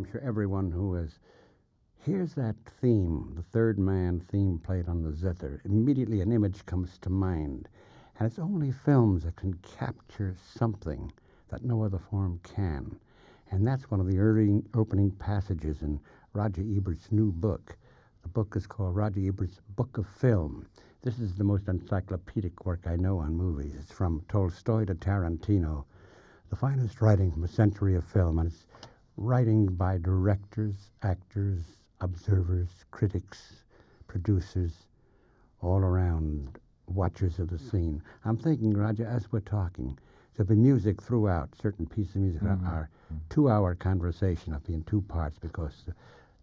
I'm sure everyone who has hears that theme, the third man theme played on the zither, immediately an image comes to mind. And it's only films that can capture something that no other form can. And that's one of the early opening passages in Roger Ebert's new book. The book is called Roger Ebert's Book of Film. This is the most encyclopedic work I know on movies. It's from Tolstoy to Tarantino, the finest writing from a century of film. And it's writing by directors, actors, observers, critics, producers, all around, watchers of the scene. I'm thinking, Roger, as we're talking, there'll be music throughout. Certain pieces of music Mhm. are, are two-hour conversation. It'll be in two parts because the,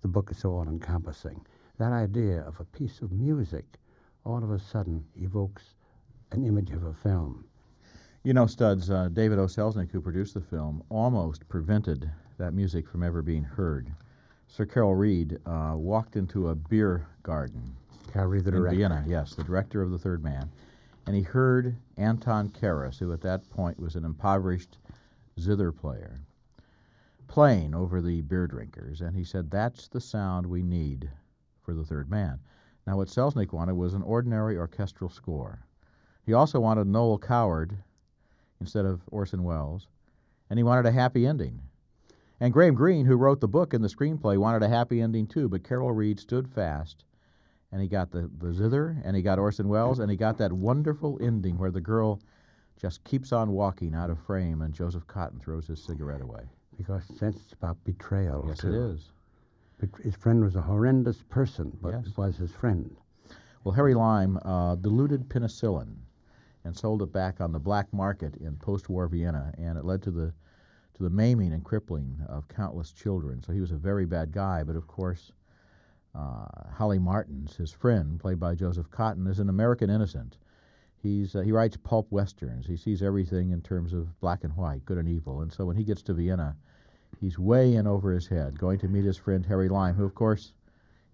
the book is so all-encompassing. That idea of a piece of music all of a sudden evokes an image of a film. You know, Studs, uh, David O. Selznick, who produced the film, almost prevented that music from ever being heard. Sir Carol Reed uh, walked into a beer garden Carry the in. Vienna, yes, the director of The Third Man, and he heard Anton Karas, who at that point was an impoverished zither player, playing over the beer drinkers, and he said, That's the sound we need for The Third Man. Now, what Selznick wanted was an ordinary orchestral score. He also wanted Noel Coward instead of Orson Welles, and he wanted a happy ending. And Graham Greene, who wrote the book and the screenplay, wanted a happy ending too, but Carol Reed stood fast and he got the, the zither, and he got Orson Welles, and he got that wonderful ending where the girl just keeps on walking out of frame, and Joseph Cotten throws his cigarette away. Because it's about betrayal. Yes, too. it is. But his friend was a horrendous person, but Yes. was his friend. Well, Harry Lime uh, diluted penicillin and sold it back on the black market in post-war Vienna, and it led to the to the maiming and crippling of countless children. So he was a very bad guy. But of course, uh, Holly Martins, his friend, played by Joseph Cotten, is an American innocent. He's uh, he writes pulp westerns. He sees everything in terms of black and white, good and evil. And so when he gets to Vienna, he's way in over his head, going to meet his friend Harry Lime, who of course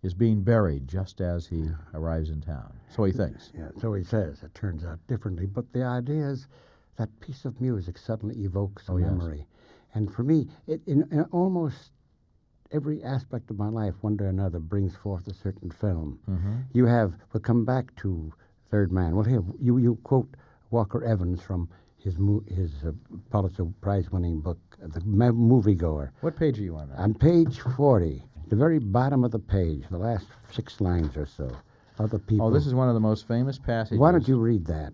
is being buried just as he arrives in town. So he thinks. Yeah, so he says. It turns out differently, but the idea is that piece of music suddenly evokes a Oh, yes. And for me, it in, in almost every aspect of my life, one way or another, brings forth a certain film. Mm-hmm. You have, we'll come back to Third Man. Well, here, you, you quote Walker Evans from his, mo- his uh, Pulitzer Prize winning book, uh, The Ma- Moviegoer. What page are you on? On page 40, the very bottom of the page, the last six lines or so, other people. Oh, this is one of the most famous passages. Why don't you read that?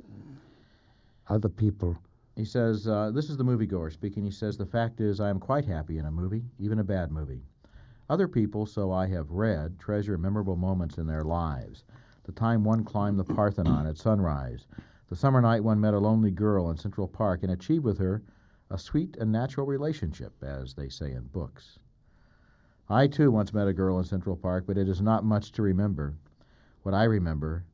Other people. He says, uh, This is the moviegoer speaking. He says, The fact is, I am quite happy in a movie, even a bad movie. Other people, so I have read, treasure memorable moments in their lives. The time one climbed the Parthenon at sunrise, the summer night one met a lonely girl in Central Park and achieved with her a sweet and natural relationship, as they say in books. I too once met a girl in Central Park, but it is not much to remember. What I remember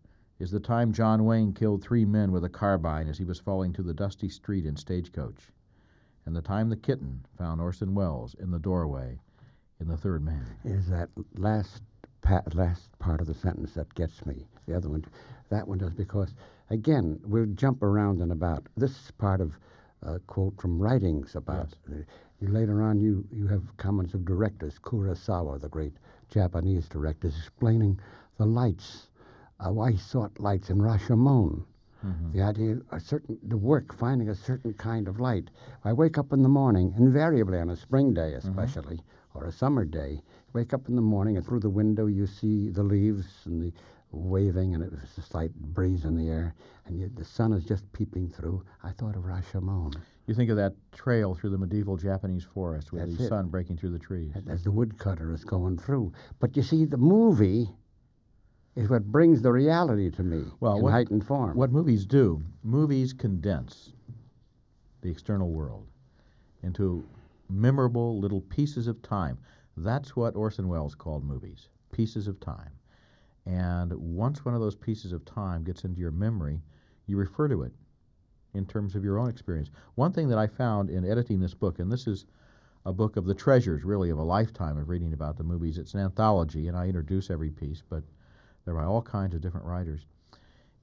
is the time John Wayne killed three men with a carbine as he was falling to the dusty street in Stagecoach, and the time the kitten found Orson Welles in the doorway in The Third Man. is that last pa- last part of the sentence that gets me. The other one, that one does because again we'll jump around and about. This is part of a quote from writings about. uh, you later on, you you have comments of directors, Kurosawa, the great Japanese directors, explaining the lights, why he sought lights in Rashomon. Mhm. The idea, a certain, the work, finding a certain kind of light. I wake up in the morning, invariably on a spring day especially, or a summer day, wake up in the morning and through the window you see the leaves and the waving and it was a slight breeze in the air and you, the sun is just peeping through. I thought of Rashomon You think of that trail through the medieval Japanese forest with That's the it. sun breaking through the trees. as the woodcutter is going through. But you see, the movie is what brings the reality to me Well, in what- heightened form. What movies do, movies condense the external world into memorable little pieces of time. That's what Orson Welles called movies pieces of time. And once one of those pieces of time gets into your memory, you refer to it in terms of your own experience. One thing that I found in editing this book, and this is a book of the treasures, really, of a lifetime of reading about the movies. It's an anthology, and I introduce every piece, but they're by all kinds of different writers.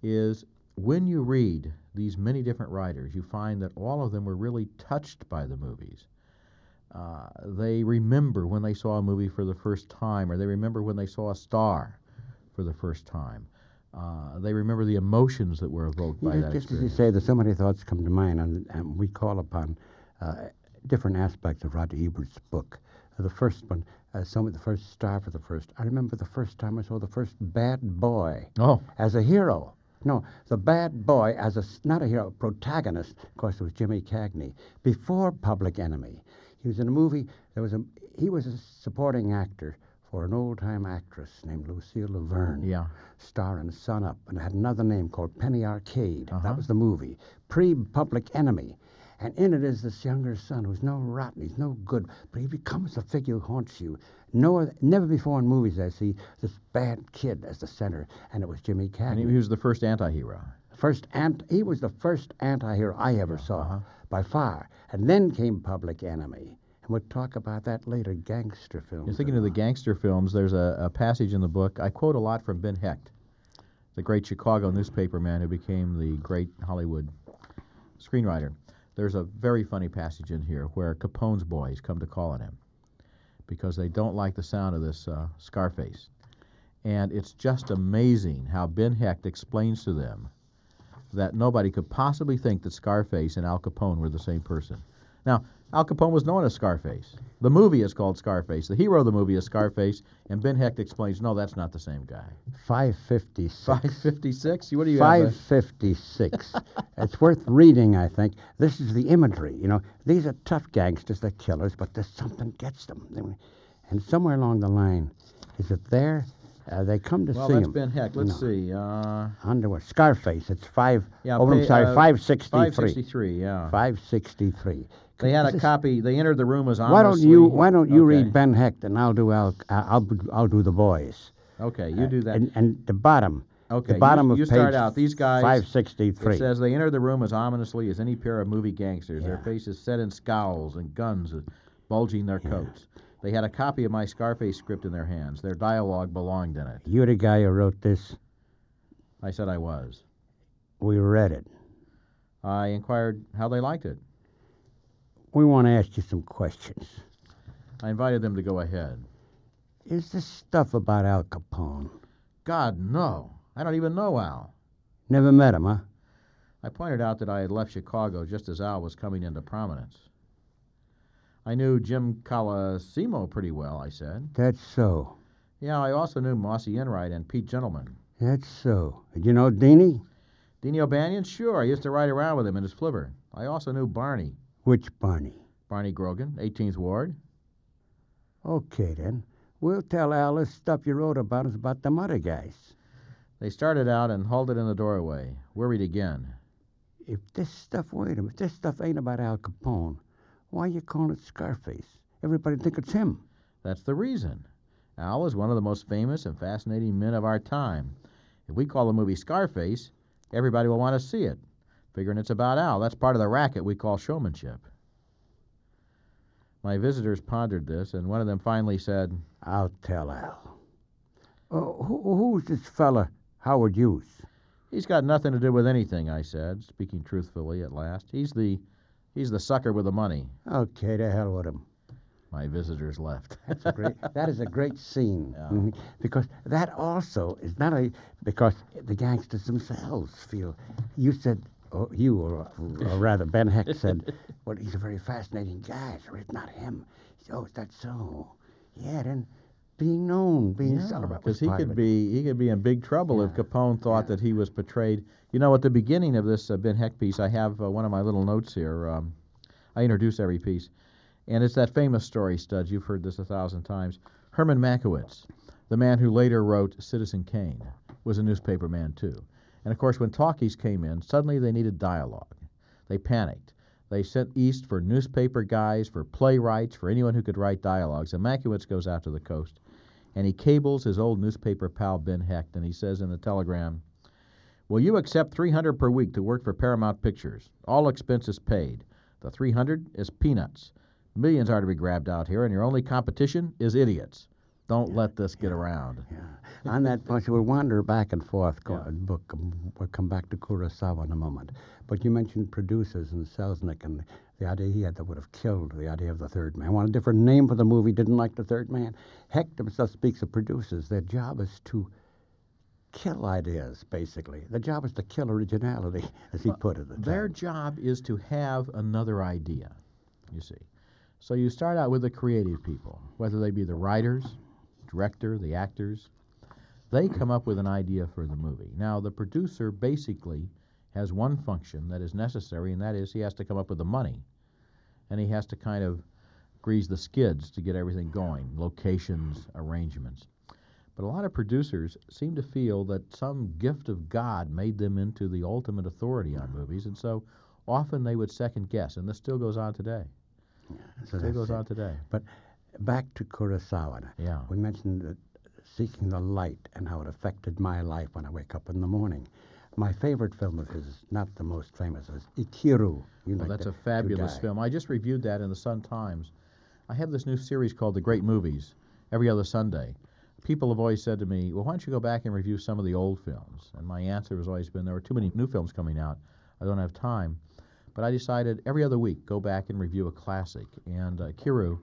Is when you read these many different writers, you find that all of them were really touched by the movies. Uh, they remember when they saw a movie for the first time, or they remember when they saw a star for the first time. Uh, they remember the emotions that were evoked by Yeah, that just as you say, there's so many thoughts come to mind, and, and we call upon uh, different aspects of Roger Ebert's book. Uh, the first one, uh, some of the first star for the first. I remember the first time I saw the first bad boy Oh, as a hero. No, the bad boy as a not a hero, protagonist. Of course, it was Jimmy Cagney before Public Enemy. He was in a movie. There was a he was a supporting actor for an old time actress named Lucille La Verne yeah. star in Sun Up, and had another name called Penny Arcade. Uh-huh. That was the movie. Pre Public Enemy. And in it is this younger son who's no rotten, he's no good, but he becomes the figure who haunts you. No, never before in movies I see this bad kid as the center, and it was Jimmy And he, Cagney. was the first anti-hero. First, ant, he was the first anti-hero I ever saw, uh-huh. by far. And then came Public Enemy, and we'll talk about that later. Gangster films. You're thinking of the gangster films. There's a, a passage in the book. I quote a lot from Ben Hecht, the great Chicago newspaperman who became the great Hollywood screenwriter. There's a very funny passage in here where Capone's boys come to call on him because they don't like the sound of this uh, Scarface. And it's just amazing how Ben Hecht explains to them that nobody could possibly think that Scarface and Al Capone were the same person. Now, Al Capone was known as Scarface. The movie is called Scarface. The hero of the movie is Scarface, and Ben Hecht explains, no, that's not the same guy. 556. 556? What do you have? uh, 556. it's worth reading, I think. This is the imagery. You know, these are tough gangsters, they're killers, but there's something gets them. And somewhere along the line, is it there? Uh, they come to see. him. Well, that's. Ben Hecht. Let's No. see. Uh, Underwood. Scarface. It's five. yeah, oh, I'm sorry, uh, 563. 563, yeah. 563. They had a copy. They entered the room as ominously. Why don't you Why don't you Okay. read Ben Hecht and I'll do Al, I'll I'll do the boys. Okay, you do that. And, and the bottom. okay, the bottom you, of you page start out. These guys. 563. It says they entered the room as ominously as any pair of movie gangsters, their Yeah. faces set in scowls and guns bulging their coats. They had a copy of my Scarface script in their hands. Their dialogue belonged in it. You're the guy who wrote this. I said I was. We read it. I inquired how they liked it. We want to ask you some questions. I invited them to go ahead. Is this stuff about Al Capone? God, no. I don't even know Al. Never met him, huh? I pointed out that I had left Chicago just as Al was coming into prominence. I knew Jim Colosimo pretty well, I said. That's so. Yeah, I also knew Mossy Enright and Pete Gentleman. That's so. Did you know Deanie? Deanie O'Banion? Sure, I used to ride around with him in his flivver. I also knew Barney. Which Barney? Barney Grogan, 18th Ward. Okay, then. We'll tell Al this stuff you wrote about is about the other guys. They started out and halted in the doorway, worried again. If this stuff, wait a minute, this stuff ain't about Al Capone, why you calling it Scarface? Everybody think it's him. That's the reason. Al is one of the most famous and fascinating men of our time. If we call the movie Scarface, everybody will want to see it, figuring it's about Al. That's part of the racket we call showmanship. My visitors pondered this, and one of them finally said, I'll tell Al. Oh, who, who's this fella, Howard Hughes? He's got nothing to do with anything, I said, speaking truthfully at last. He's the he's the sucker with the money. Okay, to hell with him. My visitors left. That's a great. that is a great scene Yeah. Mhm. because that also is not a because the gangsters themselves feel. You said, or you or, or rather Ben Hecht said, well, he's a very fascinating guy. So it's not him. He said, oh, is that so? Yeah, then being known, being celebrated. was because he could be he could be in big trouble if Capone thought yeah. that he was portrayed. You know, at the beginning of this uh, Ben Hecht piece, I have uh, one of my little notes here. Um, I introduce every piece, and it's that famous story, Studs. You've heard this a thousand times. Herman Mankiewicz, the man who later wrote Citizen Kane, was a newspaper man too. And of course, when talkies came in, suddenly they needed dialogue. They panicked. They sent east for newspaper guys, for playwrights, for anyone who could write dialogues. And Mankiewicz goes out to the coast and he cables his old newspaper pal Ben Hecht, and he says in the telegram, "Will you accept 300 per week to work for Paramount Pictures? All expenses paid. The 300 is peanuts. Millions are to be grabbed out here, and your only competition is idiots. Don't let this get around." Yeah. On that point, we'll wander back and forth. Go, Yeah. book. um, We'll come back to Kurosawa in a moment. But you mentioned producers and Selznick and the idea he had that would have killed the idea of the third man. Want a different name for the movie, didn't like the third man. Hector himself speaks of producers. Their job is to kill ideas, basically. The job is to kill originality, as he Well, put it. the Their time. job is to have another idea, you see. So you start out with the creative people, whether they be the writers, director, the actors. They come up with an idea for the movie. Now, the producer basically has one function that is necessary, and that is he has to come up with the money. And he has to kind of grease the skids to get everything going locations, arrangements. But a lot of producers seem to feel that some gift of God made them into the ultimate authority on movies, and so often they would second guess, and this still goes on today. So Still goes it. on today. Back to Kurosawa. Yeah. We mentioned seeking the light and how it affected my life when I wake up in the morning. My favorite film of his, not the most famous, is Ikiru. You Well, that's a fabulous film. I just reviewed that in the Sun Times. I have this new series called The Great Movies every other Sunday. People have always said to me, well, why don't you go back and review some of the old films? And my answer has always been, there are too many new films coming out. I don't have time. But I decided every other week, go back and review a classic. And uh, Kiru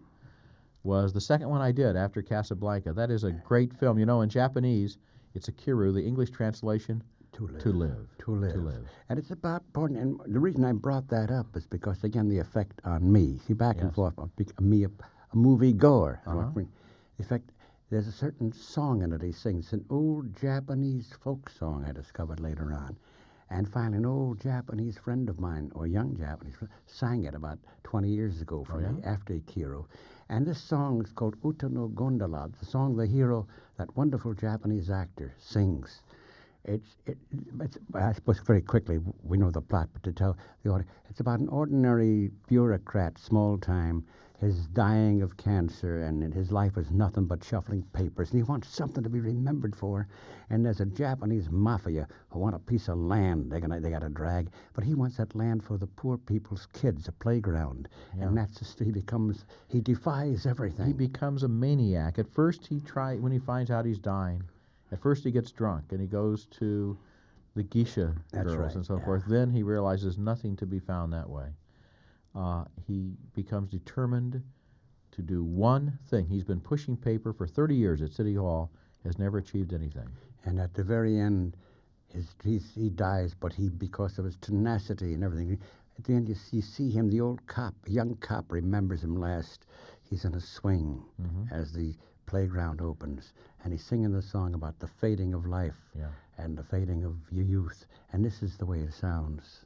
was the second one I did after Casablanca. That is a great film. You know, in Japanese, it's a Kiru. The English translation, To live. To Live. To live. To Live. And it's about. And the reason I brought that up is because again the effect on me. See, back and forth. Me, a, a movie goer. Uh-huh. The effect. There's a certain song in it he sings. It's an old Japanese folk song I discovered later on. And finally, an old Japanese friend of mine, or young Japanese, friend, sang it about 20 years ago for Oh, me after Ikiru. And this song is called Uta no Gondola, the song the hero, that wonderful Japanese actor, sings. It's, it, it's, I suppose very quickly, we know the plot, but to tell the audience, it's about an ordinary bureaucrat, small time, his dying of cancer, and his life is nothing but shuffling papers, and he wants something to be remembered for. And there's a Japanese mafia who want a piece of land they're gonna they got to drag, but he wants that land for the poor people's kids, a playground, and that's just, he becomes he defies everything. He becomes a maniac. At first, he try when he finds out he's dying. At first, he gets drunk and he goes to the geisha That's girls right, and so yeah. forth. Then he realizes nothing to be found that way. Uh, he becomes determined to do one thing. He's been pushing paper for 30 years at City Hall, has never achieved anything. And at the very end, his, he's, he dies, but he, because of his tenacity and everything, at the end you see, see him, the old cop, young cop remembers him last. He's in a swing Mhm. as the playground opens, and he's singing the song about the fading of life Yeah. and the fading of your youth. And this is the way it sounds.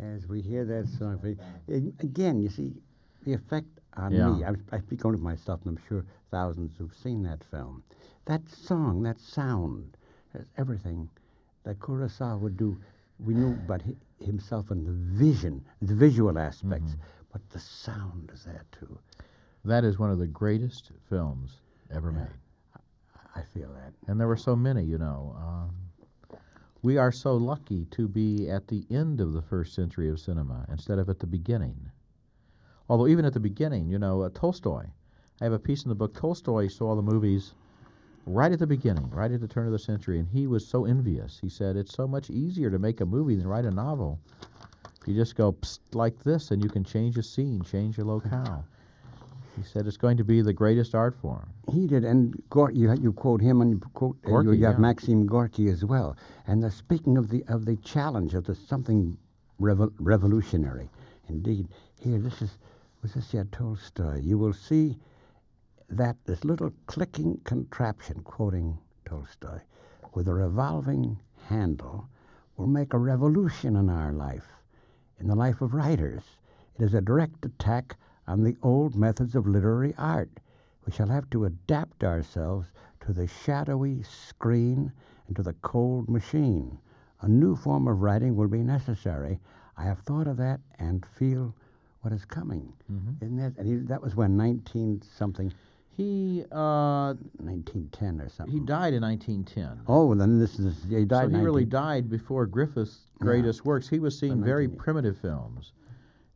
As we hear that song, we- a- again, you see, the effect on me. I, I speak only for myself, and I'm sure thousands who've seen that film. That song, that sound, everything that Kurosawa would do. We knew about hi- himself and the vision, the visual aspects, Mm-hmm. but the sound is there too. That is one of the greatest films ever Yeah. made. I feel that. And there were so many, you know. Um, we are so lucky to be at the end of the first century of cinema instead of at the beginning. Although, even at the beginning, you know, uh, Tolstoy, I have a piece in the book. Tolstoy saw the movies right at the beginning, right at the turn of the century, and he was so envious. He said, It's so much easier to make a movie than write a novel. You just go Psst, like this, and you can change a scene, change a locale. He said it's going to be the greatest art form. He did, and Gor- you you quote him, and you quote uh, you, Gorky, you have yeah. Maxim Gorky as well. And the, speaking of the of the challenge of the something revol- revolutionary, indeed. Here, this is was this yet Tolstoy? You will see that this little clicking contraption, quoting Tolstoy, with a revolving handle, will make a revolution in our life, in the life of writers. It is a direct attack on the old methods of literary art. We shall have to adapt ourselves to the shadowy screen and to the cold machine. A new form of writing will be necessary. I have thought of that and feel what is coming. Mm-hmm. Isn't that? And he, that was when 19 something, He uh, 1910 or something. he died in 1910. Oh, well, then this is he died. so he really died before Griffith's Yeah. greatest works. He was seeing very primitive films,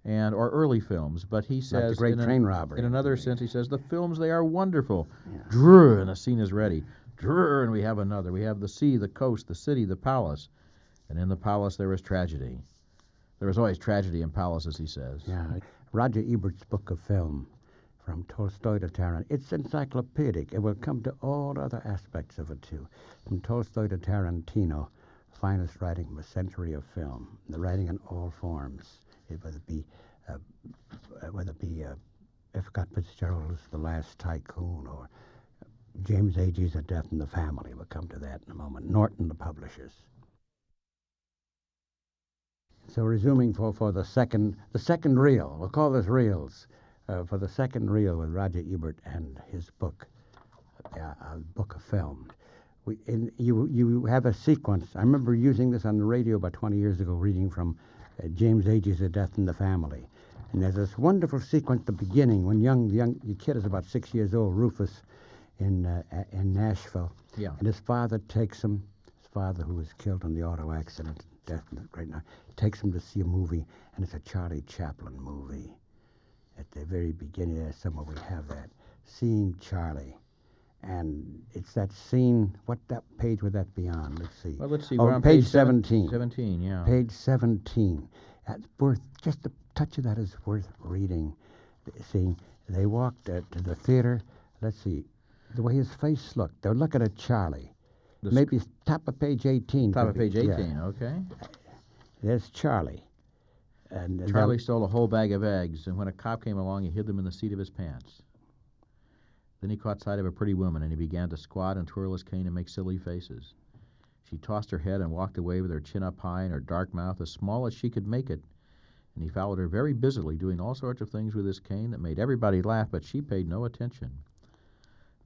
and or early films. But he Like says the Great an- Train Robbery. in another sense, he says the films they are wonderful. Yeah. Drrr, and the scene is ready. Drrr, and we have another. We have the sea, the coast, the city, the palace, and in the palace there is tragedy. There is always tragedy in palaces, he says. Yeah, Roger Ebert's book of film, from Tolstoy to Tarantino. It's encyclopedic. It will come to all other aspects of it too. From Tolstoy to Tarantino, finest writing of a century of film. The writing in all forms, it, whether it be, uh, uh, whether it be uh, F. Scott Fitzgerald's The Last Tycoon or James Agee's A Death in the Family. We'll come to that in a moment. Norton, the publishers. So resuming for, for the second the second reel, we'll call this reels, uh, for the second reel with Roger Ebert and his book, uh, a book of film. We, in, you you have a sequence. I remember using this on the radio about 20 years ago, reading from uh, James Agee's A Death in the Family, and there's this wonderful sequence at the beginning when young young the kid is about six years old, Rufus, in uh, in Nashville, Yeah. and his father takes him, his father who was killed in the auto accident, the great night, takes him to see a movie, and it's a Charlie Chaplin movie. At the very beginning there, somewhere we have that, seeing Charlie. And it's that scene, what that page would that be on? Let's see. Well, let's see. Oh, page seven- 17. 17, yeah. Page 17. That's worth, just a touch of that is worth reading. See, they walked uh, to the theater. Let's see, the way his face looked. They're looking at Charlie. Maybe top of page 18. Top of be- page yeah. 18, okay. There's Charlie. And and Charlie that- stole a whole bag of eggs, and when a cop came along, he hid them in the seat of his pants. Then he caught sight of a pretty woman, and he began to squat and twirl his cane and make silly faces. She tossed her head and walked away with her chin up high and her dark mouth as small as she could make it. And he followed her very busily, doing all sorts of things with his cane that made everybody laugh, but she paid no attention.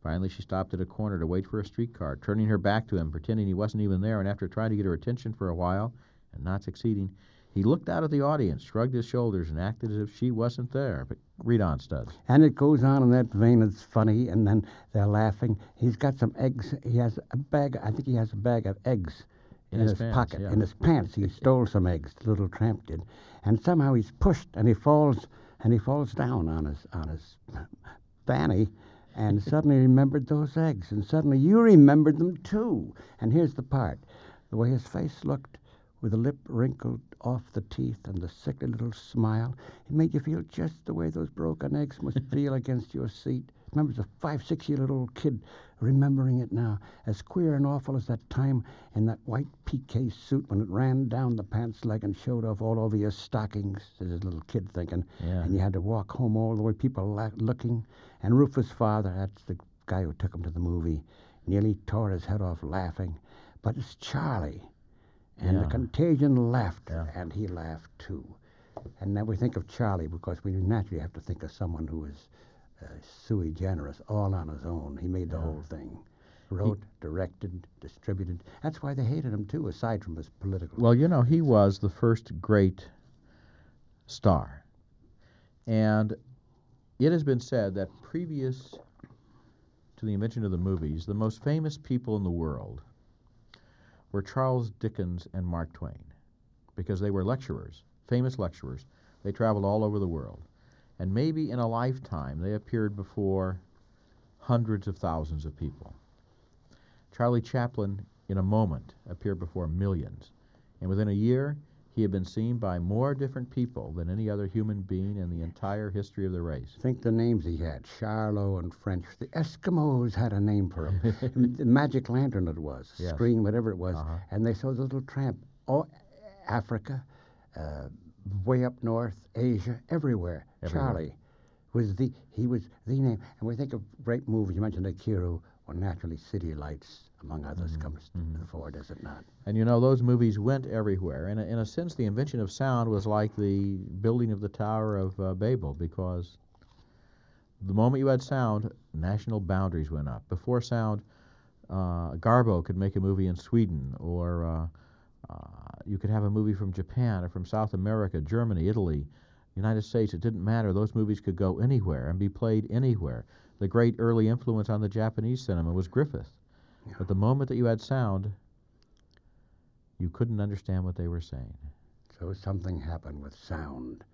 Finally, she stopped at a corner to wait for a streetcar, turning her back to him, pretending he wasn't even there, and after trying to get her attention for a while and not succeeding, he looked out at the audience, shrugged his shoulders, and acted as if she wasn't there. But read on, Studs. And it goes on in that vein. It's funny, and then they're laughing. He's got some eggs. He has a bag. I think he has a bag of eggs In in, his his, pants, pocket. yeah. In his pants, he stole some eggs. The little tramp did, and somehow he's pushed, and he falls, and he falls down on his on his uh, fanny, and suddenly remembered those eggs, and suddenly you remembered them too. And here's the part: the way his face looked, with the lip wrinkled off the teeth and the sickly little smile, it made you feel just the way those broken eggs must feel against your seat. Remember the five, six year old kid remembering it now, as queer and awful as that time in that white piqué suit when it ran down the pants leg and showed off all over your stockings, as a little kid thinking. Yeah. And you had to walk home all the way, people la- looking. And Rufus' father, that's the guy who took him to the movie, nearly tore his head off laughing. But it's Charlie. And the contagion laughed, Yeah. and he laughed too. And then we think of Charlie because we naturally have to think of someone who is uh, sui generis, all on his own. He made the Yeah. whole thing. Wrote, directed, distributed. That's why they hated him too, aside from his political. Well, you know, he was the first great star. And it has been said that previous to the invention of the movies, the most famous people in the world were Charles Dickens and Mark Twain because they were lecturers, famous lecturers. They traveled all over the world. And maybe in a lifetime, they appeared before hundreds of thousands of people. Charlie Chaplin, in a moment, appeared before millions. And within a year, he had been seen by more different people than any other human being in the entire history of the race. Think the names he had Charlot and French. The Eskimos had a name for him. the Magic Lantern, it was. Yes. Screen, whatever it was. Uh-huh. And they saw the little tramp. Oh, Africa, uh, way up north, Asia, everywhere. Everywhere. Charlie. was the he was the name. And we think of great movies. You mentioned Akira. or naturally City Lights, among others, Mhm, comes mhm. before, does it not? And you know, those movies went everywhere. And in a sense, the invention of sound was like the building of the Tower of uh, Babel because the moment you had sound, national boundaries went up. Before sound, uh, Garbo could make a movie in Sweden, or uh, Uh, you could have a movie from Japan or from South America, Germany, Italy, United States. It didn't matter. Those movies could go anywhere and be played anywhere. The great early influence on the Japanese cinema was Griffith. Yeah. But the moment that you had sound, you couldn't understand what they were saying. So something happened with sound,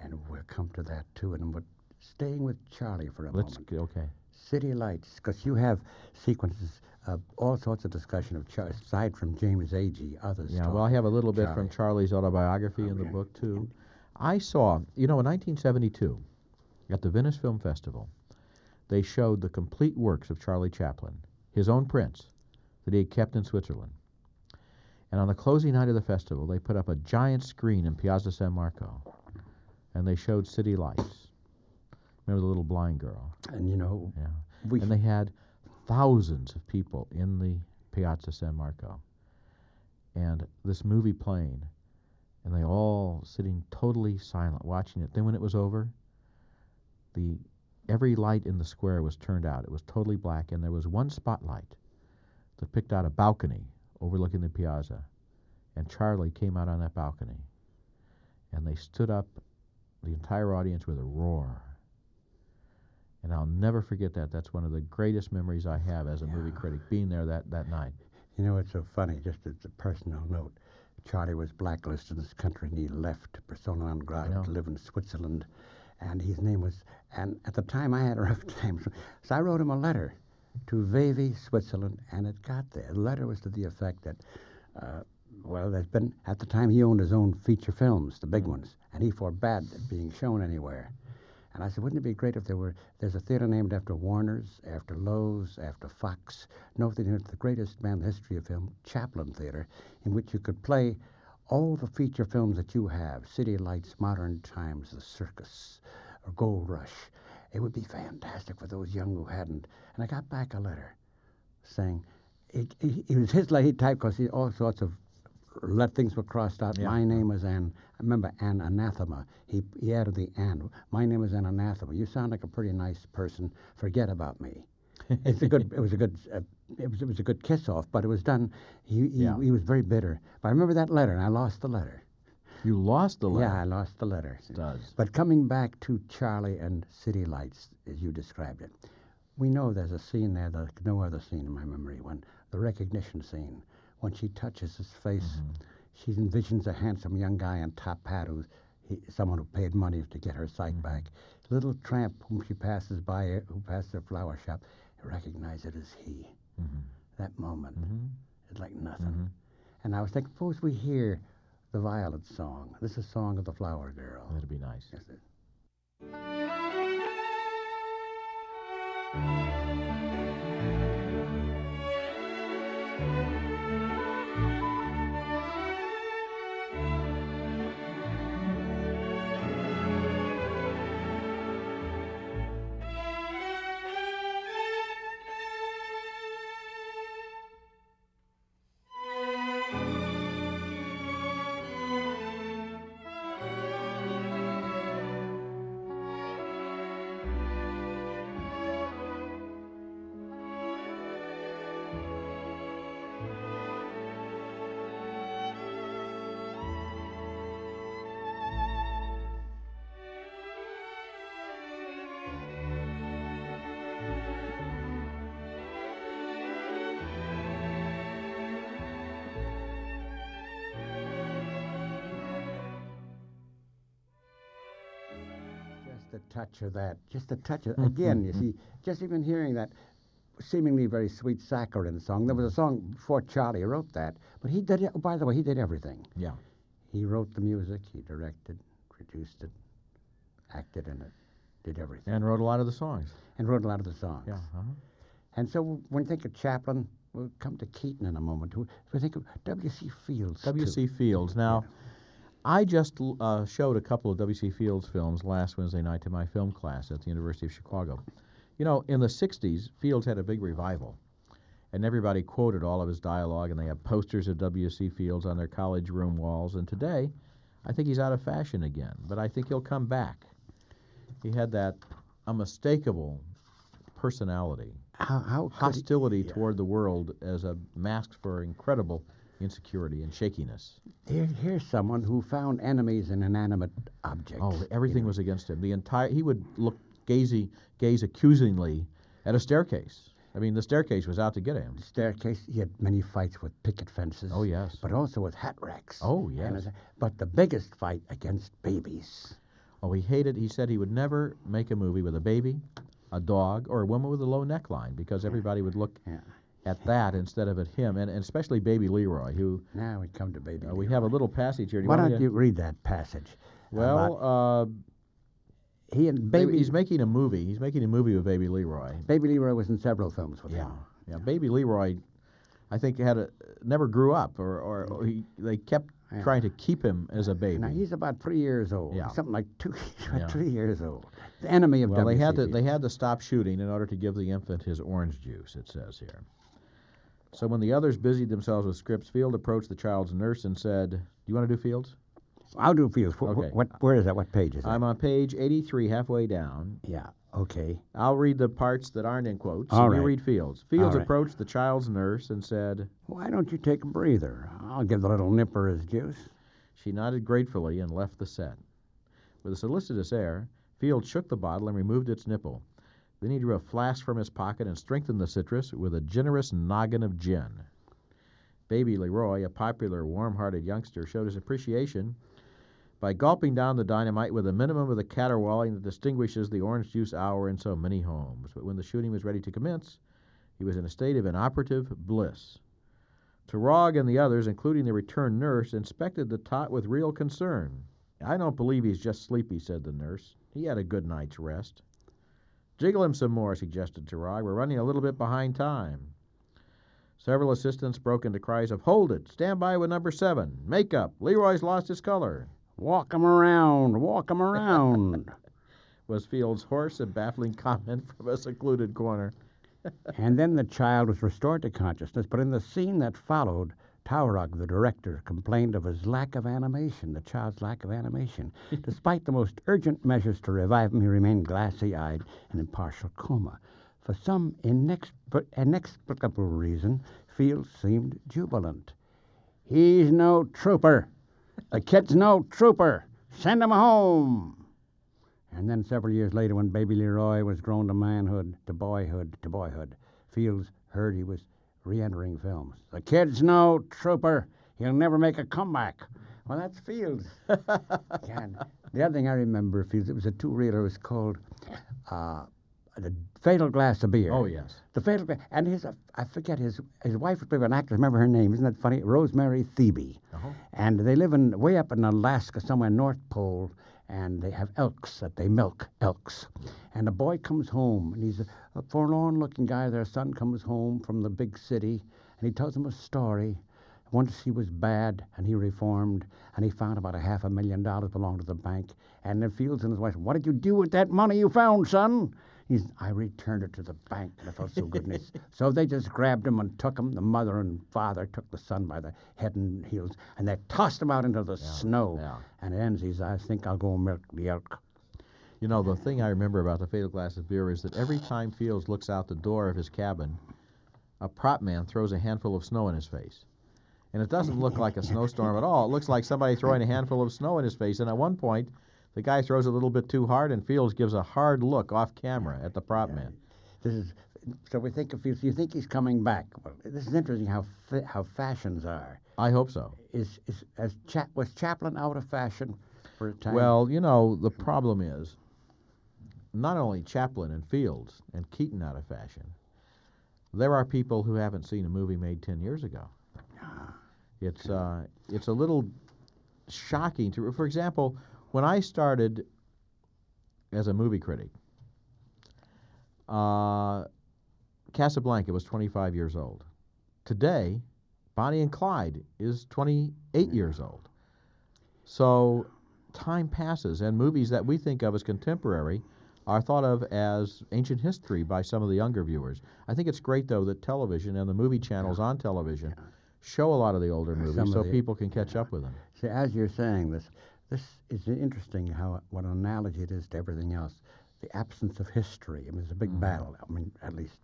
and we'll come to that too. And but staying with Charlie for a Let's moment. okay. City Lights, because you have sequences of all sorts of discussion of Char- aside from James Agee, others. Yeah, well, I have a little bit from Charlie's autobiography oh, in the book too. I saw, you know, in 1972, at the Venice Film Festival, they showed the complete works of Charlie Chaplin, his own prints that he had kept in Switzerland. And on the closing night of the festival, they put up a giant screen in Piazza San Marco, and they showed City Lights. Remember the little blind girl? And you know, Yeah. we and they had thousands of people in the Piazza San Marco, and this movie playing, and they all sitting totally silent watching it. Then when it was over, the every light in the square was turned out. It was totally black, and there was one spotlight that picked out a balcony overlooking the piazza, and Charlie came out on that balcony, and they stood up, the entire audience with a roar. And I'll never forget that. That's one of the greatest memories I have as a movie critic, being there that, that night. You know, it's so funny, just as a personal note. Charlie was blacklisted in this country and he left persona non grata to live in Switzerland. And his name was, and at the time I had a rough time. So I wrote him a letter to Vevey, Switzerland, and it got there. The letter was to the effect that, uh, well, there's been, at the time he owned his own feature films, the big ones, and he forbade it being shown anywhere. And I said, wouldn't it be great if there were, there's a theater named after Warner's, after Loew's, after Fox, no theater, the greatest man in the history of film, Chaplin Theater, in which you could play all the feature films that you have, City Lights, Modern Times, The Circus, or Gold Rush. It would be fantastic for those young who hadn't. And I got back a letter saying, it, it, it was his letter, he because he all sorts of let things were crossed out. Yeah. My name is An. I remember An Anathema. He, he added the An. My name is An Anathema. You sound like a pretty nice person. Forget about me. It's a good. It was a good. Uh, it was. It was a good kiss off. But it was done. He he, Yeah. he was very bitter. But I remember that letter, and I lost the letter. You lost the letter. Yeah, I lost the letter. does. But coming back to Charlie and City Lights, as you described it, we know there's a scene there, like no other scene in my memory, when the recognition scene, when she touches his face, Mm-hmm. she envisions a handsome young guy in top hat who's he, someone who paid money to get her sight Mm-hmm. back. Little tramp whom she passes by, who passes her flower shop, recognize it as he. Mm-hmm. That moment, Mm-hmm. it's like nothing. Mm-hmm. And I was thinking, suppose we hear the Violet song. This is a Song of the Flower Girl. That'd be nice. Yes, touch of that. Just a touch of again. you see, just even hearing that seemingly very sweet saccharine song. There was a song before Charlie wrote that, but he did it. Oh, by the way, he did everything. Yeah. He wrote the music. He directed, produced it, acted in it, did everything, And wrote a lot of the songs. and wrote a lot of the songs. Yeah. Uh-huh. And so when you think of Chaplin, we'll come to Keaton in a moment. We we think of W.C. Fields. W.C. Fields. Now, I just uh, showed a couple of W.C. Fields films last Wednesday night to my film class at the University of Chicago. You know, in the 60s, Fields had a big revival, and everybody quoted all of his dialogue, and they have posters of W.C. Fields on their college room walls. And today, I think he's out of fashion again, but I think he'll come back. He had that unmistakable personality, How, how could he- hostility yeah. toward the world as a mask for incredible insecurity and shakiness. Here, here's someone who found enemies in inanimate objects. Oh, you everything know. was against him. The entire he would look gazy, gaze accusingly at a staircase. I mean, the staircase was out to get him. staircase. He had many fights with picket fences. Oh yes. But also with hat racks. Oh, yes. But the biggest fight against babies. Oh, he hated. He said he would never make a movie with a baby, a dog, or a woman with a low neckline because everybody would look Yeah. At that instead of at him, and, and especially Baby Leroy, who Now we come to baby. uh, we have a little passage here. Do Why me don't you read that passage? Well, uh, He and baby, he's making a movie. He's making a movie with Baby Leroy. Baby Leroy was in several films with Yeah, him. yeah. yeah. Baby Leroy, I think had a never grew up, or or, or he they kept Yeah. trying to keep him as a baby. Now he's about three years old. Yeah. Something like two. Yeah. Three years old. The enemy of well, they had to they had to stop shooting in order to give the infant his orange juice. It says here. So when the others busied themselves with scripts, Field approached the child's nurse and said, "Do you want to do Fields?" I'll do Fields. Wh- Okay. What? Where is that? What page is that? I'm on page 83, halfway down. yeah. Okay. I'll read the parts that aren't in quotes. All and You read Fields. Fields right. approached the child's nurse and said, Why don't you take a breather? I'll give the little nipper his juice. She nodded gratefully and left the set. With a solicitous air, Field shook the bottle and removed its nipple. Then he drew a flask from his pocket and strengthened the citrus with a generous noggin of gin. Baby Leroy, a popular, warm hearted youngster, showed his appreciation by gulping down the dynamite with a minimum of the caterwauling that distinguishes the orange juice hour in so many homes. But when the shooting was ready to commence, he was in a state of inoperative bliss. Taurog and the others, including the returned nurse, inspected the tot with real concern. I don't believe he's just sleepy, said the nurse. He had a good night's rest. Jiggle him some more, suggested Taurog. We're running a little bit behind time. Several assistants broke into cries of, Hold it! Stand by with number seven! Makeup! Leroy's lost his color! Walk him around. Walk him around. was Field's hoarse and baffling comment from a secluded corner. and then the child was restored to consciousness. But in the scene that followed, Taurog, the director, complained of his lack of animation, the child's lack of animation. Despite the most urgent measures to revive him, he remained glassy eyed and in partial coma. For some inexpl- inexplicable reason, Fields seemed jubilant. He's no trooper. The kid's no trooper. Send him home. And then several years later, when baby Leroy was grown to manhood, to boyhood, to boyhood, Fields heard he was re-entering films. The kid's know, trooper. He'll never make a comeback. Well, that's Fields. the other thing I remember, Fields, it was a two-reeler. It was called uh, The Fatal Glass of Beer. Oh, yes. The Fatal Glass. And his, uh, I forget, his his wife was played by an actress. Remember her name? Isn't that funny? Rosemary Theby. Uh-huh. And they live in way up in Alaska, somewhere North Pole, and they have elks that they milk, elks. And a boy comes home, and he's a, a forlorn-looking guy. Their son comes home from the big city, and he tells him a story. Once he was bad, and he reformed, and he found about a half a million dollars belonged to the bank. And then Fields and his wife, what did you do with that money you found, son? He's, I returned it to the bank, and I felt so good. So they just grabbed him and took him. The mother and father took the son by the head and heels, and they tossed him out into the snow. yeah. And it ends, he says, I think I'll go milk the elk. You know, the thing I remember about the Fatal Glass of Beer is that every time Fields looks out the door of his cabin, a prop man throws a handful of snow in his face. And it doesn't look like a snowstorm at all. It looks like somebody throwing a handful of snow in his face. And at one point, the guy throws a little bit too hard, and Fields gives a hard look off camera at the prop man. This is so we think of Fields. You think he's coming back? Well, this is interesting how fa- how fashions are. I hope so. Is is as Cha- was Chaplin out of fashion for a time? Well, you know, the problem is not only Chaplin and Fields and Keaton out of fashion, there are people who haven't seen a movie made 10 years ago. It's, uh, it's a little shocking to, for example, when I started as a movie critic, uh, Casablanca was 25 years old. Today, Bonnie and Clyde is 28 years old. So time passes, and movies that we think of as contemporary are thought of as ancient history by some of the younger viewers. I think it's great, though, that television and the movie channels on television show a lot of the older movies of so people can catch up with them. See, as you're saying this, this is interesting how what an analogy it is to everything else. The absence of history. I mean, it's a big Mm-hmm. battle. I mean, at least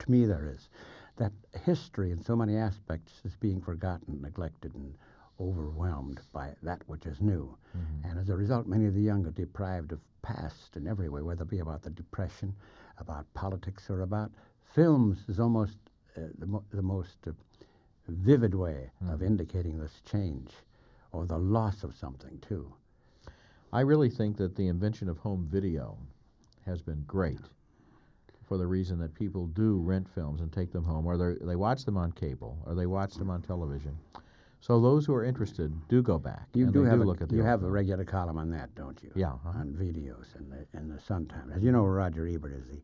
to me, there is. That history, in so many aspects, is being forgotten, neglected, and overwhelmed by that which is new. Mm-hmm. And as a result, many of the young are deprived of past in every way, whether it be about the Depression, about politics, or about films, is almost uh, the, mo- the most uh, vivid way of indicating this change or the loss of something, too. I really think that the invention of home video has been great for the reason that people do rent films and take them home, or they they watch them on cable, or they watch them on television. So those who are interested do go back You and do have do a, look at the you have a regular column on that, don't you? Yeah, uh-huh. On videos in the in the Sun Times. As you know, Roger Ebert is the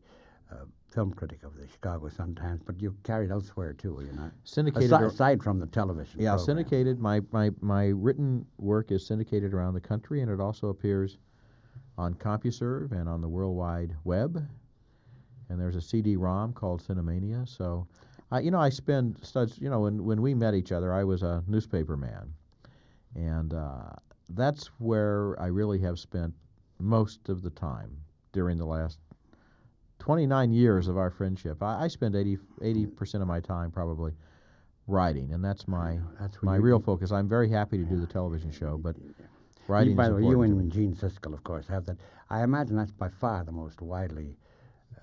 uh, film critic of the Chicago Sun Times, but you carried elsewhere too, you know. syndicated. Aside, aside from the television. yeah, program. syndicated. My, my my written work is syndicated around the country, and it also appears on CompuServe and on the World Wide Web. And there's a CD-ROM called Cinemania. So, I, you know, I spend studs. You know, when when we met each other, I was a newspaper man, and uh, that's where I really have spent most of the time during the last 29 years of our friendship. I, I spend 80 percent of my time probably writing, and that's my That's my real focus. I'm very happy to do the television show, but writing You, by the way, you and. Gene Siskel, of course, have that. I imagine that's by far the most widely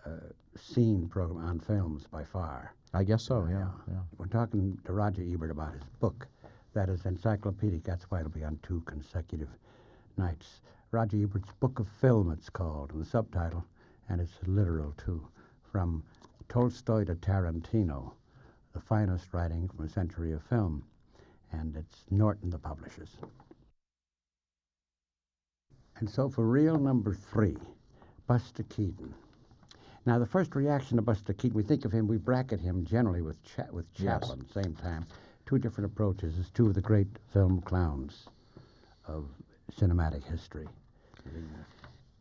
uh, seen program on films, by far. I guess so. Yeah, yeah. We're talking to Roger Ebert about his book. That is encyclopedic. That's why it'll be on two consecutive nights. Roger Ebert's Book of Film, it's called, and the subtitle, and it's literal too. From Tolstoy to Tarantino, the finest writing from a century of film. And it's Norton, the publishers. And so for real number three, Buster Keaton. Now, the first reaction to Buster Keaton, we think of him, we bracket him generally with Cha- with Chaplin at the same time. Two different approaches as two of the great film clowns of cinematic history.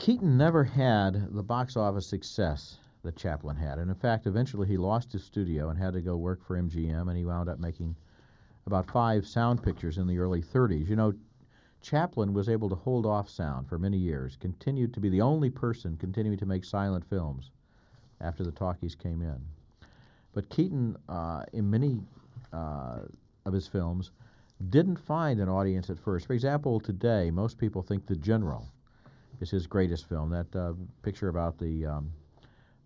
Keaton never had the box office success that Chaplin had, and in fact, eventually he lost his studio and had to go work for MGM, and he wound up making about five sound pictures in the early 30s. You know, Chaplin was able to hold off sound for many years, continued to be the only person continuing to make silent films after the talkies came in. But Keaton, uh, in many uh, of his films, didn't find an audience at first. For example, today, most people think The General is his greatest film, that uh, picture about the, um,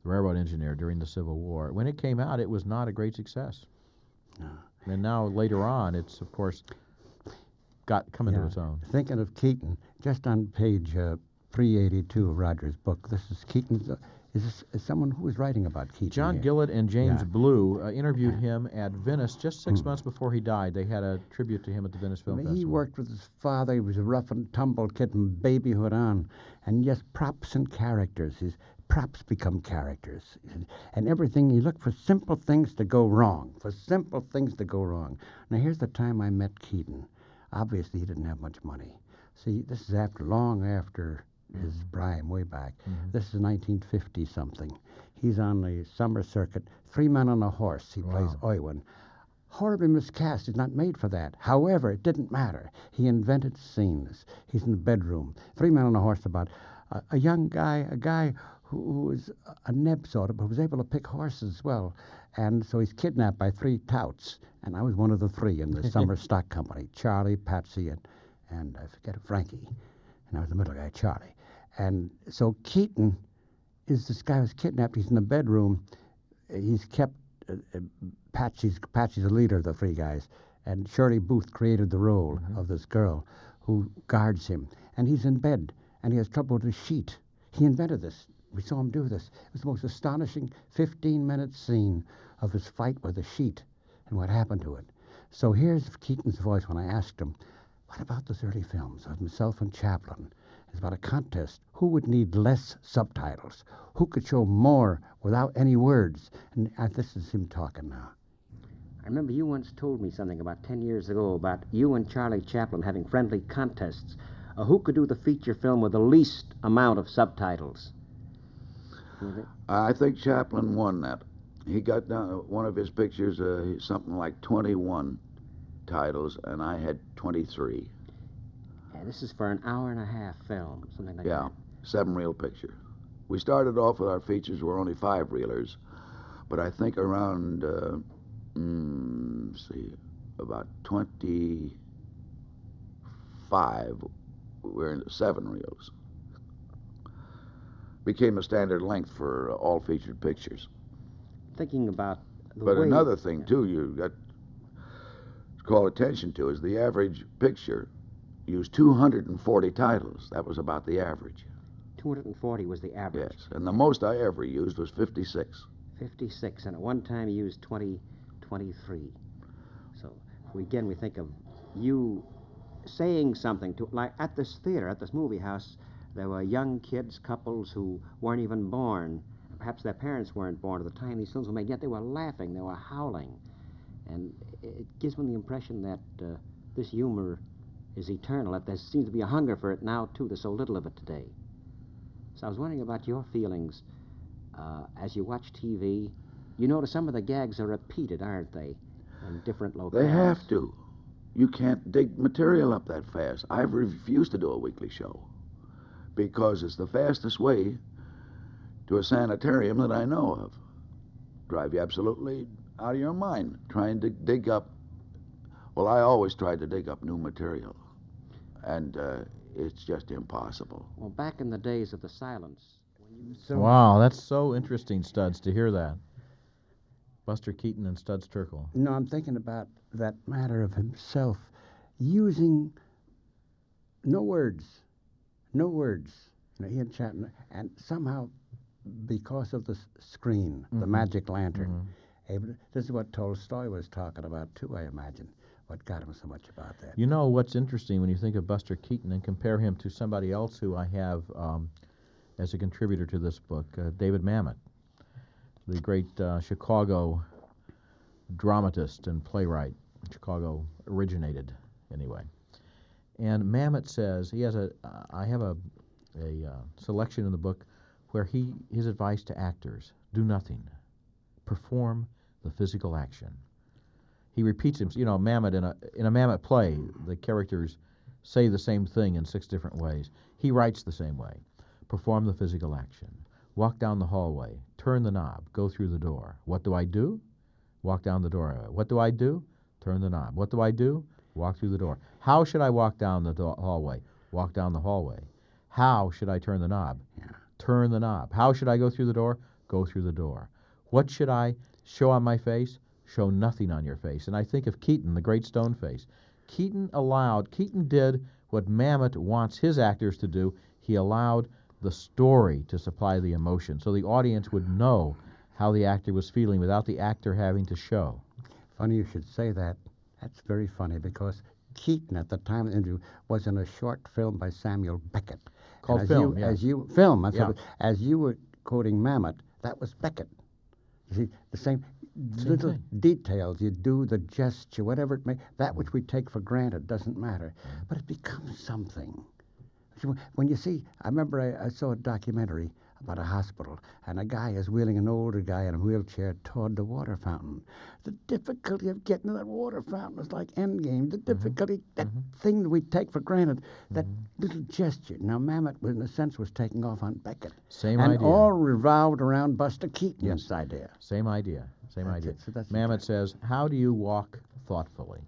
the railroad engineer during the Civil War. When it came out, it was not a great success. No. And now, later on, it's, of course, got come into Yeah. its own. Thinking of Keaton, just on page uh, 382 of Roger's book, this is Keaton's. Is this is someone who was writing about Keaton? John here? Gillett and James Yeah. Blue uh, interviewed him at Venice just six months before he died. They had a tribute to him at the Venice Film mean, Festival. He worked with his father. He was a rough and tumble kid from babyhood on. And yes, props and characters. His props become characters. And, and everything, he looked for simple things to go wrong, for simple things to go wrong. Now, here's the time I met Keaton. Obviously, he didn't have much money. See, this is after, long after his mm-hmm. prime, way back. Mm-hmm. This is 1950 something. He's on the summer circuit, Three Men on a Horse. He plays Owen horribly miscast. He's not made for that. However, it didn't matter. He invented scenes. He's in the bedroom. Three men on a horse about a, a young guy, a guy who, who was a neb sort of, but was able to pick horses well. And so he's kidnapped by three touts. And I was one of the three in the summer stock company Charlie, Patsy, and, and I forget Frankie. And I was the middle guy, Charlie. And so Keaton is this guy who's kidnapped. He's in the bedroom. He's kept. Uh, uh, Patsy's Patsy's the leader of the three guys, and Shirley Booth created the role of this girl who guards him. And he's in bed, and he has trouble with his sheet. He invented this. We saw him do this. It was the most astonishing 15-minute scene of his fight with the sheet and what happened to it. So here's Keaton's voice when I asked him, "What about those early films of himself and Chaplin?" It's about a contest. Who would need less subtitles? Who could show more without any words? And uh, this is him talking now. I remember you once told me something about 10 years ago about you and Charlie Chaplin having friendly contests. Uh, who could do the feature film with the least amount of subtitles? I think Chaplin won that. He got down one of his pictures, uh, something like 21 titles, and I had 23. Yeah, this is for an hour and a half film, something like that. Yeah, seven reel picture. We started off with our features were only five reelers, but I think around, uh, mm, let's see, about 25 we're in seven reels. Became a standard length for uh, all featured pictures. Thinking about the But another thing too, you got to call attention to is the average picture used 240 titles. That was about the average. 240 was the average. Yes, and the most I ever used was 56. 56, and at one time you used 20, 23. So we, again, we think of you saying something to, like at this theater, at this movie house, there were young kids, couples who weren't even born. Perhaps their parents weren't born at the time these films were made, yet they were laughing, they were howling. And it gives one the impression that uh, this humor is eternal, there seems to be a hunger for it now, too. There's so little of it today. So I was wondering about your feelings uh, as you watch TV. You notice some of the gags are repeated, aren't they? In different locales. They have to. You can't dig material up that fast. I've refused to do a weekly show because it's the fastest way to a sanitarium that I know of. Drive you absolutely out of your mind trying to dig up. Well, I always tried to dig up new material, and uh, it's just impossible. Well, back in the days of the silence, So, wow, that's so interesting, Studs, to hear that. Buster Keaton and Studs Terkel. No, I'm thinking about that matter of himself using no words, no words. You know, he and Chaplin, and somehow, because of the s- screen, the Mhm. magic lantern, Mhm. able to, this is what Tolstoy was talking about too. I imagine what got him so much about that. You know what's interesting when you think of Buster Keaton and compare him to somebody else who I have um, as a contributor to this book, uh, David Mamet, the great uh, Chicago dramatist and playwright. Chicago originated, anyway. And Mamet says he has a. Uh, I have a a uh, selection in the book where he his advice to actors: do nothing, perform the physical action he repeats him. You know, Mamet in a in a Mamet play, the characters say the same thing in six different ways. He writes the same way. Perform the physical action. Walk down the hallway. Turn the knob. Go through the door. What do I do? Walk down the door. What do I do? Turn the knob. What do I do? Walk through the door. How should I walk down the do- hallway? Walk down the hallway. How should I turn the knob? Turn the knob. How should I go through the door? Go through the door. What should I show on my face? Show nothing on your face. And I think of Keaton, the great stone face. Keaton allowed, Keaton did what Mamet wants his actors to do. He allowed the story to supply the emotion so the audience would know how the actor was feeling without the actor having to show. Funny you should say that. That's very funny because Keaton at the time of the interview was in a short film by Samuel Beckett. Called as film, you, yeah. As you film, Yeah. as you were quoting Mamet, that was Beckett. You see, the same, Same little thing. details. You do the gesture, whatever it may. That which we take for granted doesn't matter, mm-hmm. but it becomes something. When- you see, I remember I, I saw a documentary about a hospital, and a guy is wheeling an older guy in a wheelchair toward the water fountain. The difficulty of getting to that water fountain is like endgame. The mm-hmm. difficulty, that mm-hmm. thing that we take for granted, that little gesture. Now, Mamet, in a sense, was taking off on Beckett. Same and idea. all revolved around Buster Keaton's Yes. idea. Same idea. Same That's idea. it. So that's Mamet says, How do you walk thoughtfully?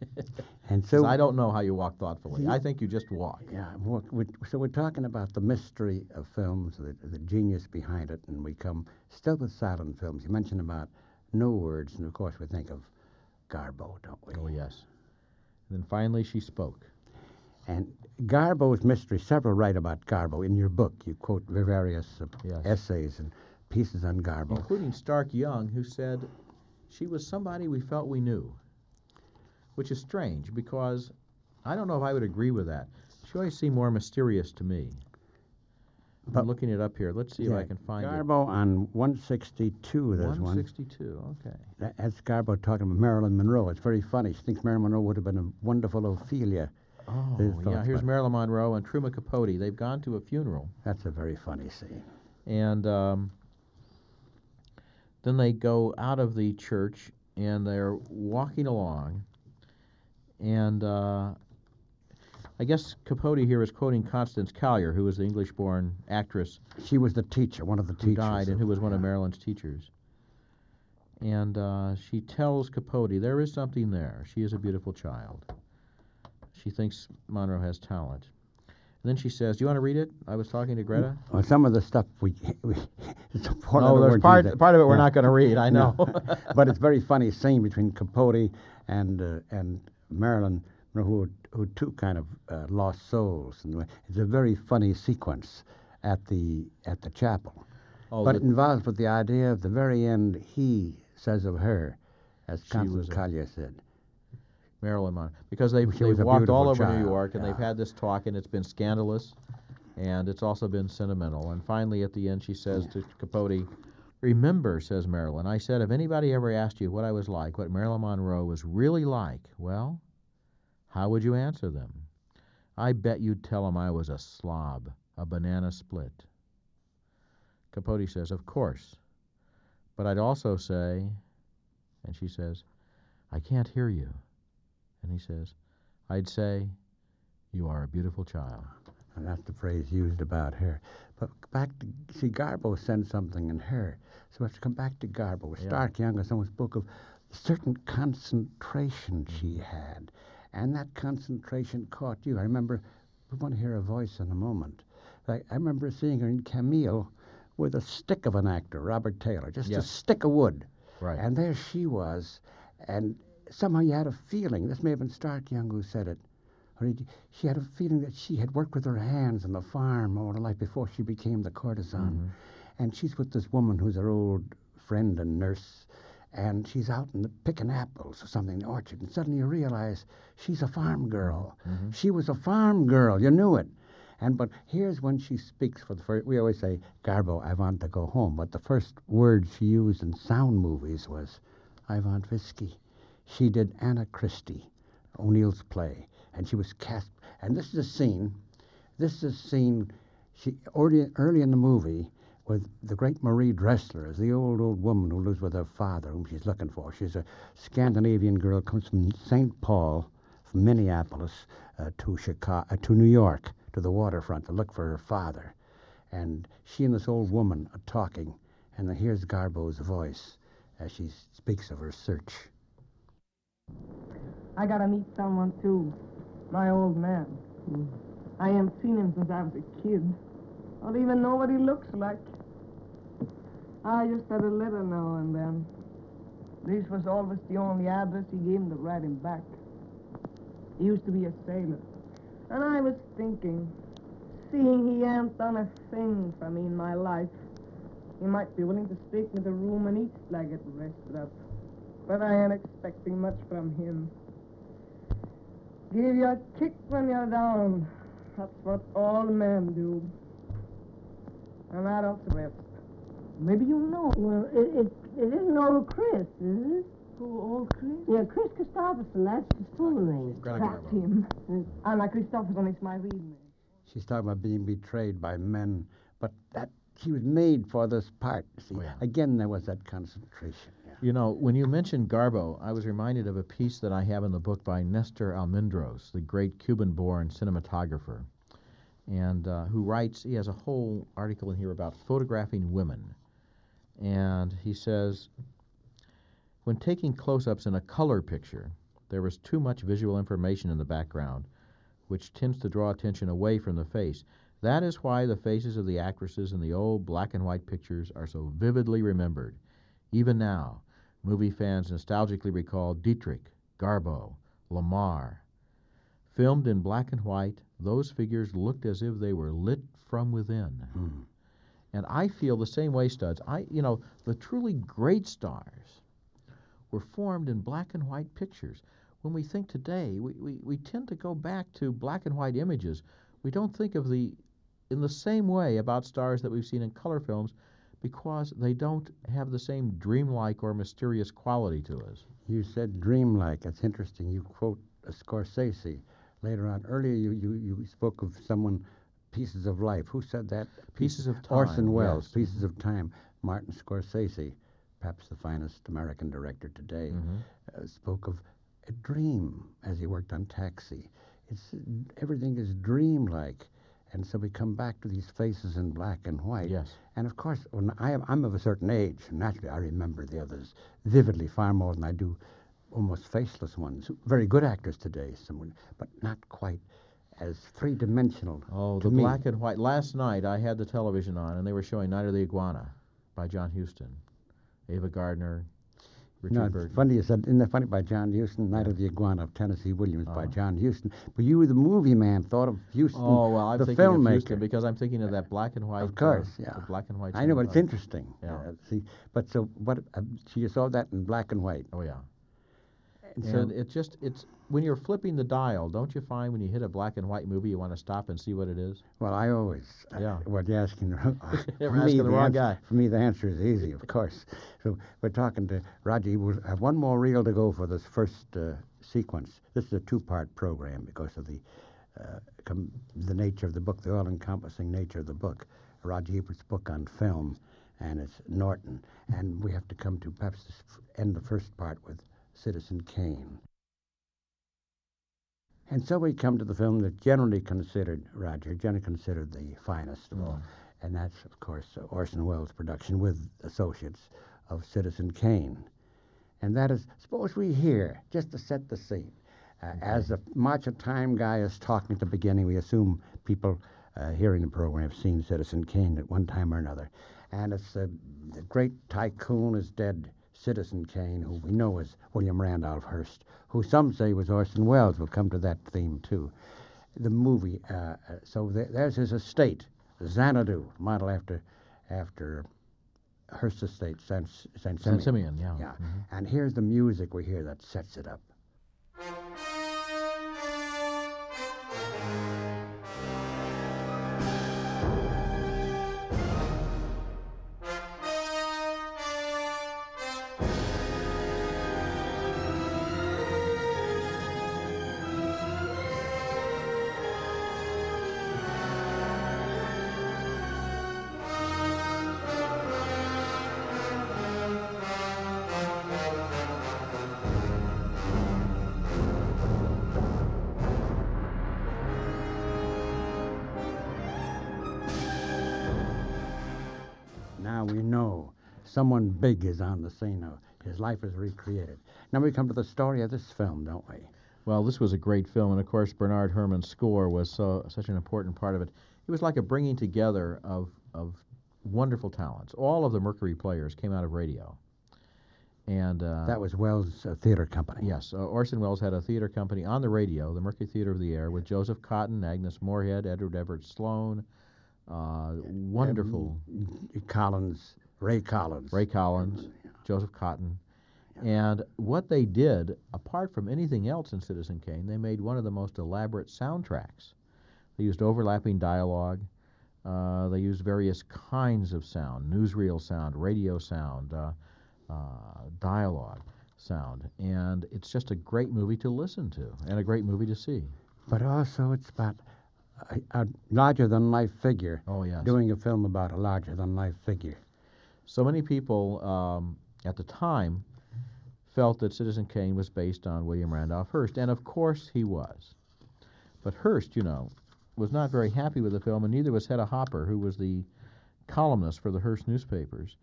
and so I don't know how you walk thoughtfully. I think you just walk. Yeah, well, we so we're talking about the mystery of films, the, the genius behind it, and we come still with silent films. You mentioned about no words, and of course we think of Garbo, don't we? Oh, yes. And then finally she spoke. And Garbo's mystery, several write about Garbo. In your book, you quote various uh, Yes. essays and pieces on Garbo. including Stark Young, who said she was somebody we felt we knew, which is strange because I don't know if I would agree with that. She always seemed more mysterious to me. I'm But- looking it up here. Let's see if I can find Garbo on 162, it. there's one. 162. Okay. That- That's Garbo talking about Marilyn Monroe. It's very funny. She thinks Marilyn Monroe would have been a wonderful Ophelia. Oh, yeah. Here's Marilyn Monroe and Truman Capote. They've gone to a funeral. That's a very funny scene. and um, then they go out of the church and they're walking along and uh, i guess capote here is quoting constance collier who was the english-born actress She was the teacher, one of the who teachers. died and who was one of yeah. marilyn's teachers and uh, she tells capote there is something there she is a beautiful child she thinks monroe has talent then she says do you want to read it i was talking to greta Well, some of the stuff we, we it's a part no it there's part, part of it we're Yeah. not going to read i know but it's very funny scene between Capote and uh, and Marilyn, you know, who who two kind of uh, lost souls, and it's a very funny sequence at the at the chapel. Oh, but the- it involves with the idea of the very end. He says of her, as Constance Collier said, Marilyn Monroe because they've, they've walked all over New York and they've had this talk and it's been scandalous and it's also been sentimental. And finally, at the end, she says to Capote, Remember, says Marilyn, I said, if anybody ever asked you what I was like, what Marilyn Monroe was really like, well, how would you answer them? I bet you'd tell them I was a slob, a banana split. Capote says, Of course. But I'd also say, and she says, I can't hear you. And he says, I'd say, You are a beautiful child. and that's the phrase used about her. But back to see, Garbo sensed something in her. So we have to come back to Garbo. Yeah. Stark Young someone spoke of certain concentration she mm-hmm. had, and that concentration caught you. I remember. We want to hear her voice in a moment. Like, I remember seeing her in Camille with a stick of an actor, Robert Taylor, just a stick of wood. Right. And there she was, and somehow you had a feeling. This may have been Stark Young who said it. She had a feeling that she had worked with her hands on the farm all her life before she became the courtesan. Mm-hmm. And she's with this woman who's her old friend and nurse, and she's out in the picking apples or something in the orchard, and suddenly you realize she's a farm girl. Mm-hmm. She was a farm girl. You knew it. And but here's when she speaks for the first. We always say, "Garbo, I want to go home," but the first word she used in sound movies was, "I want whiskey." She did Anna Christie, O'Neill's play, and she was cast. And this is a scene. This is a scene. She early, early in the movie with the great Marie Dressler as the old old woman who lives with her father, whom she's looking for. She's a Scandinavian girl, comes from St. Paul, from Minneapolis uh, to Chicago, uh, to New York, to the waterfront to look for her father. And she and this old woman are talking, and here's Garbo's voice as she speaks of her search. I gotta meet someone too. My old man. I haven't seen him since I was a kid. I don't even know what he looks like. I just had a letter now and then. This was always the only address he gave him to write him back. He used to be a sailor. And I was thinking, seeing he ain't done a thing for me in my life, he might be willing to take me the room and eat like I get rested up. But I ain't expecting much from him. Give you a kick when you're down. That's what all men do. And I don't rest. Maybe you know. Well, it, it, it isn't old Chris, is it? Who, old Chris? Yeah, Chris Christopherson, that's his full name. That's him. Anna Christopherson is my real name. She's talking about being betrayed by men, but that she was made for this part. See, Oh, yeah. again there was that concentration. You know, when you mentioned Garbo, I was reminded of a piece that I have in the book by Nestor Almendros, the great Cuban-born cinematographer, and uh, who writes. He has a whole article in here about photographing women, and he says, when taking close-ups in a color picture, there is too much visual information in the background, which tends to draw attention away from the face. That is why the faces of the actresses in the old black and white pictures are so vividly remembered. Even now, movie fans nostalgically recall Dietrich, Garbo, Lamarr. Filmed in black and white, those figures looked as if they were lit from within. Mm. And I feel the same way, Studs. I, you know, the truly great stars were formed in black and white pictures. When we think today, we, we, we tend to go back to black and white images. We don't think of the in the same way about stars that we've seen in color films because they don't have the same dreamlike or mysterious quality to us. You said dreamlike. It's interesting. You quote Scorsese later on. Earlier, you, you, you spoke of someone, Pieces of Life. Who said that? Pieces of Time. Orson Welles, yes. Pieces of Time. Martin Scorsese, perhaps the finest American director today, Mhm. uh, spoke of a dream as he worked on Taxi. It's everything is dreamlike, and so we come back to these faces in black and white. Yes. And of course, when I am, I'm of a certain age, and naturally I remember the others vividly far more than I do almost faceless ones. Very good actors today, someone, but not quite as three-dimensional. Oh, to the me. black and white. Last night I had the television on and they were showing Night of the Iguana by John Huston. Ava Gardner, Richard No, it's Burton. funny you said, isn't that funny by John Huston, Night of the Iguana of Tennessee Williams by Uh-huh. John Huston. But you, the movie man, thought of Huston, Oh well, I'm the thinking filmmaker. of Huston because I'm thinking of that black and white. Of course, uh, yeah. The black and white. I know, but it's cinema. interesting. Yeah. Uh, see, but so what? Uh, so you saw that in black and white. Oh yeah. And so it just it's when you're flipping the dial, don't you find when you hit a black and white movie you want to stop and see what it is? Well, I always. uh, Yeah. What you're asking? for me, asking the wrong answer, guy. For me, the answer is easy, of course. So we're talking to Roger. We'll have one more reel to go for this first uh, sequence. This is a two-part program because of the uh, com- the nature of the book, the all-encompassing nature of the book. Roger Ebert's book on film, and it's Norton. And we have to come to perhaps this f- end the first part with Citizen Kane. And so we come to the film that generally considered, Roger, generally considered the finest of all. And that's, of course, Orson Welles' production with associates of Citizen Kane. And that is, suppose we hear, just to set the scene, uh, as the March of Time guy is talking at the beginning, we assume people uh, hearing the program have seen Citizen Kane at one time or another. And it's uh, the great tycoon is dead, Citizen Kane, who we know as William Randolph Hearst, who some say was Orson Welles. We'll come to that theme too. The movie, uh, uh, so there, there's his estate, Xanadu, model after after Hearst Estate, San, San Simeon. San Simeon, yeah. Yeah. Mhm. And here's the music we hear that sets it up. Someone big is on the scene. His life is recreated. Now we come to the story of this film, don't we? Well, this was a great film, and of course, Bernard Herrmann's score was so such an important part of it. It was like a bringing together of of wonderful talents. All of the Mercury players came out of radio, and uh, that was Welles uh, Theater Company. Yes, uh, Orson Welles had a theater company on the radio, the Mercury Theater of the Air, with Joseph Cotten, Agnes Moorehead, Edward Everett Sloane, uh, wonderful Collins, Ray Collins. Ray Collins, Joseph Cotten. And what they did, apart from anything else in Citizen Kane, they made one of the most elaborate soundtracks. They used overlapping dialogue. Uh, they used various kinds of sound, newsreel sound, radio sound, uh, uh, dialogue sound. And it's just a great movie to listen to and a great movie to see. But also, it's about a, a larger than life figure Oh, yes. doing a film about a larger than life figure. So many people um, at the time felt that Citizen Kane was based on William Randolph Hearst, and of course he was. But Hearst, you know, was not very happy with the film, and neither was Hedda Hopper, who was the columnist for the Hearst newspapers.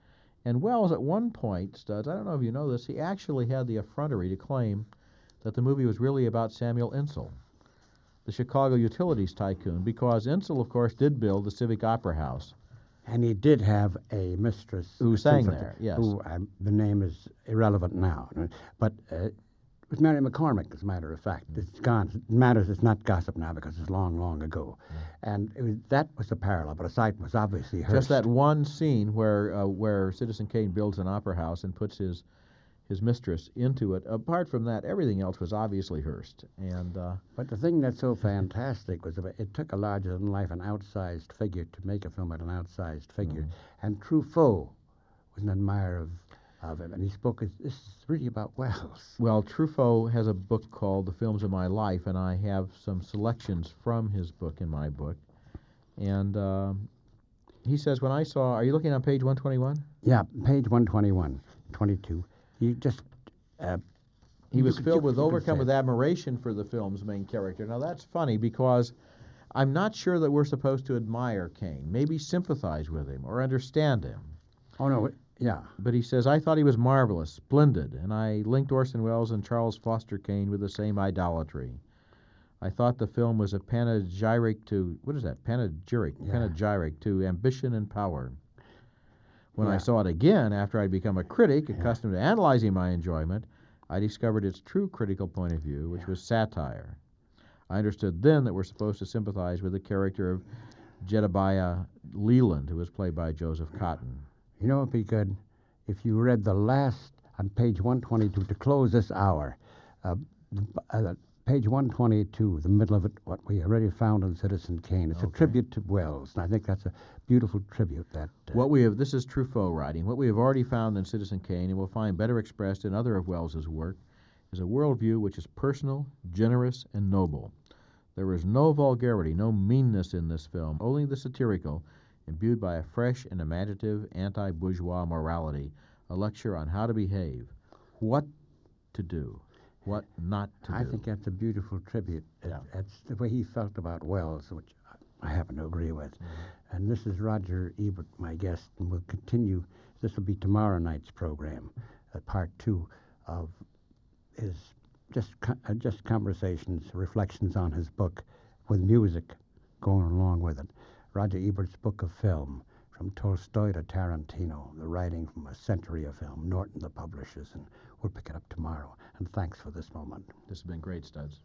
And Welles, at one point, Studs, I don't know if you know this, he actually had the effrontery to claim that the movie was really about Samuel Insull, the Chicago utilities tycoon, because Insull, of course, did build the Civic Opera House. And he did have a mistress Who a sang there, yes. Who um, the name is irrelevant now, but uh, it was Mary McCormick, as a matter of fact. It's gone. It matters. It's not gossip now because it's long, long ago. And it was, that was a parallel, but aside was obviously Hearst. Just that one scene where uh, where Citizen Kane builds an opera house and puts his his mistress into it. Apart from that, everything else was obviously Hearst. And uh, But the thing that's so fantastic was that it took a larger than life, an outsized figure to make a film at an outsized figure. And Truffaut was an admirer of, of him, and he spoke, this is really about Welles. Well, Truffaut has a book called The Films of My Life, and I have some selections from his book in my book. And um he says, when I saw, are you looking on page 121? Yeah, page 121, 22. He just, uh, He was filled with overcome with admiration for the film's main character. Now that's funny because I'm not sure that we're supposed to admire Kane, maybe sympathize with him or understand him. oh no, yeah. But he says, I thought he was marvelous, splendid, and I linked Orson Welles and Charles Foster Kane with the same idolatry. I thought the film was a panegyric to, what is that? Panegyric, Yeah. panegyric to ambition and power. When I saw it again after I'd become a critic, accustomed to analyzing my enjoyment, I discovered its true critical point of view, which was satire. I understood then that we're supposed to sympathize with the character of Jedediah Leland, who was played by Joseph Cotten. You know, it'd be good if you read the last on page 122 to close this hour. Uh, uh, page 122, the middle of it, what we already found in Citizen Kane. It's a tribute to Welles, and I think that's a beautiful tribute. That uh, What we have, this is Truffaut writing. What we have already found in Citizen Kane, and will find better expressed in other of Welles's work, is a worldview which is personal, generous, and noble. There is no vulgarity, no meanness in this film, only the satirical, imbued by a fresh and imaginative anti bourgeois morality, a lecture on how to behave, what to do, what not to I do. think that's a beautiful tribute. It- Yeah. That's the way he felt about Welles, which I happen to agree with. Mm-hmm. And this is Roger Ebert, my guest, and we'll continue. This will be tomorrow night's program, uh, part two of his just co- uh, just conversations, reflections on his book, with music going along with it. Roger Ebert's book of film, from Tolstoy to Tarantino, the writing from a century of film. Norton, the publishers, and we'll pick it up tomorrow. And thanks for this moment. This has been great, Studs.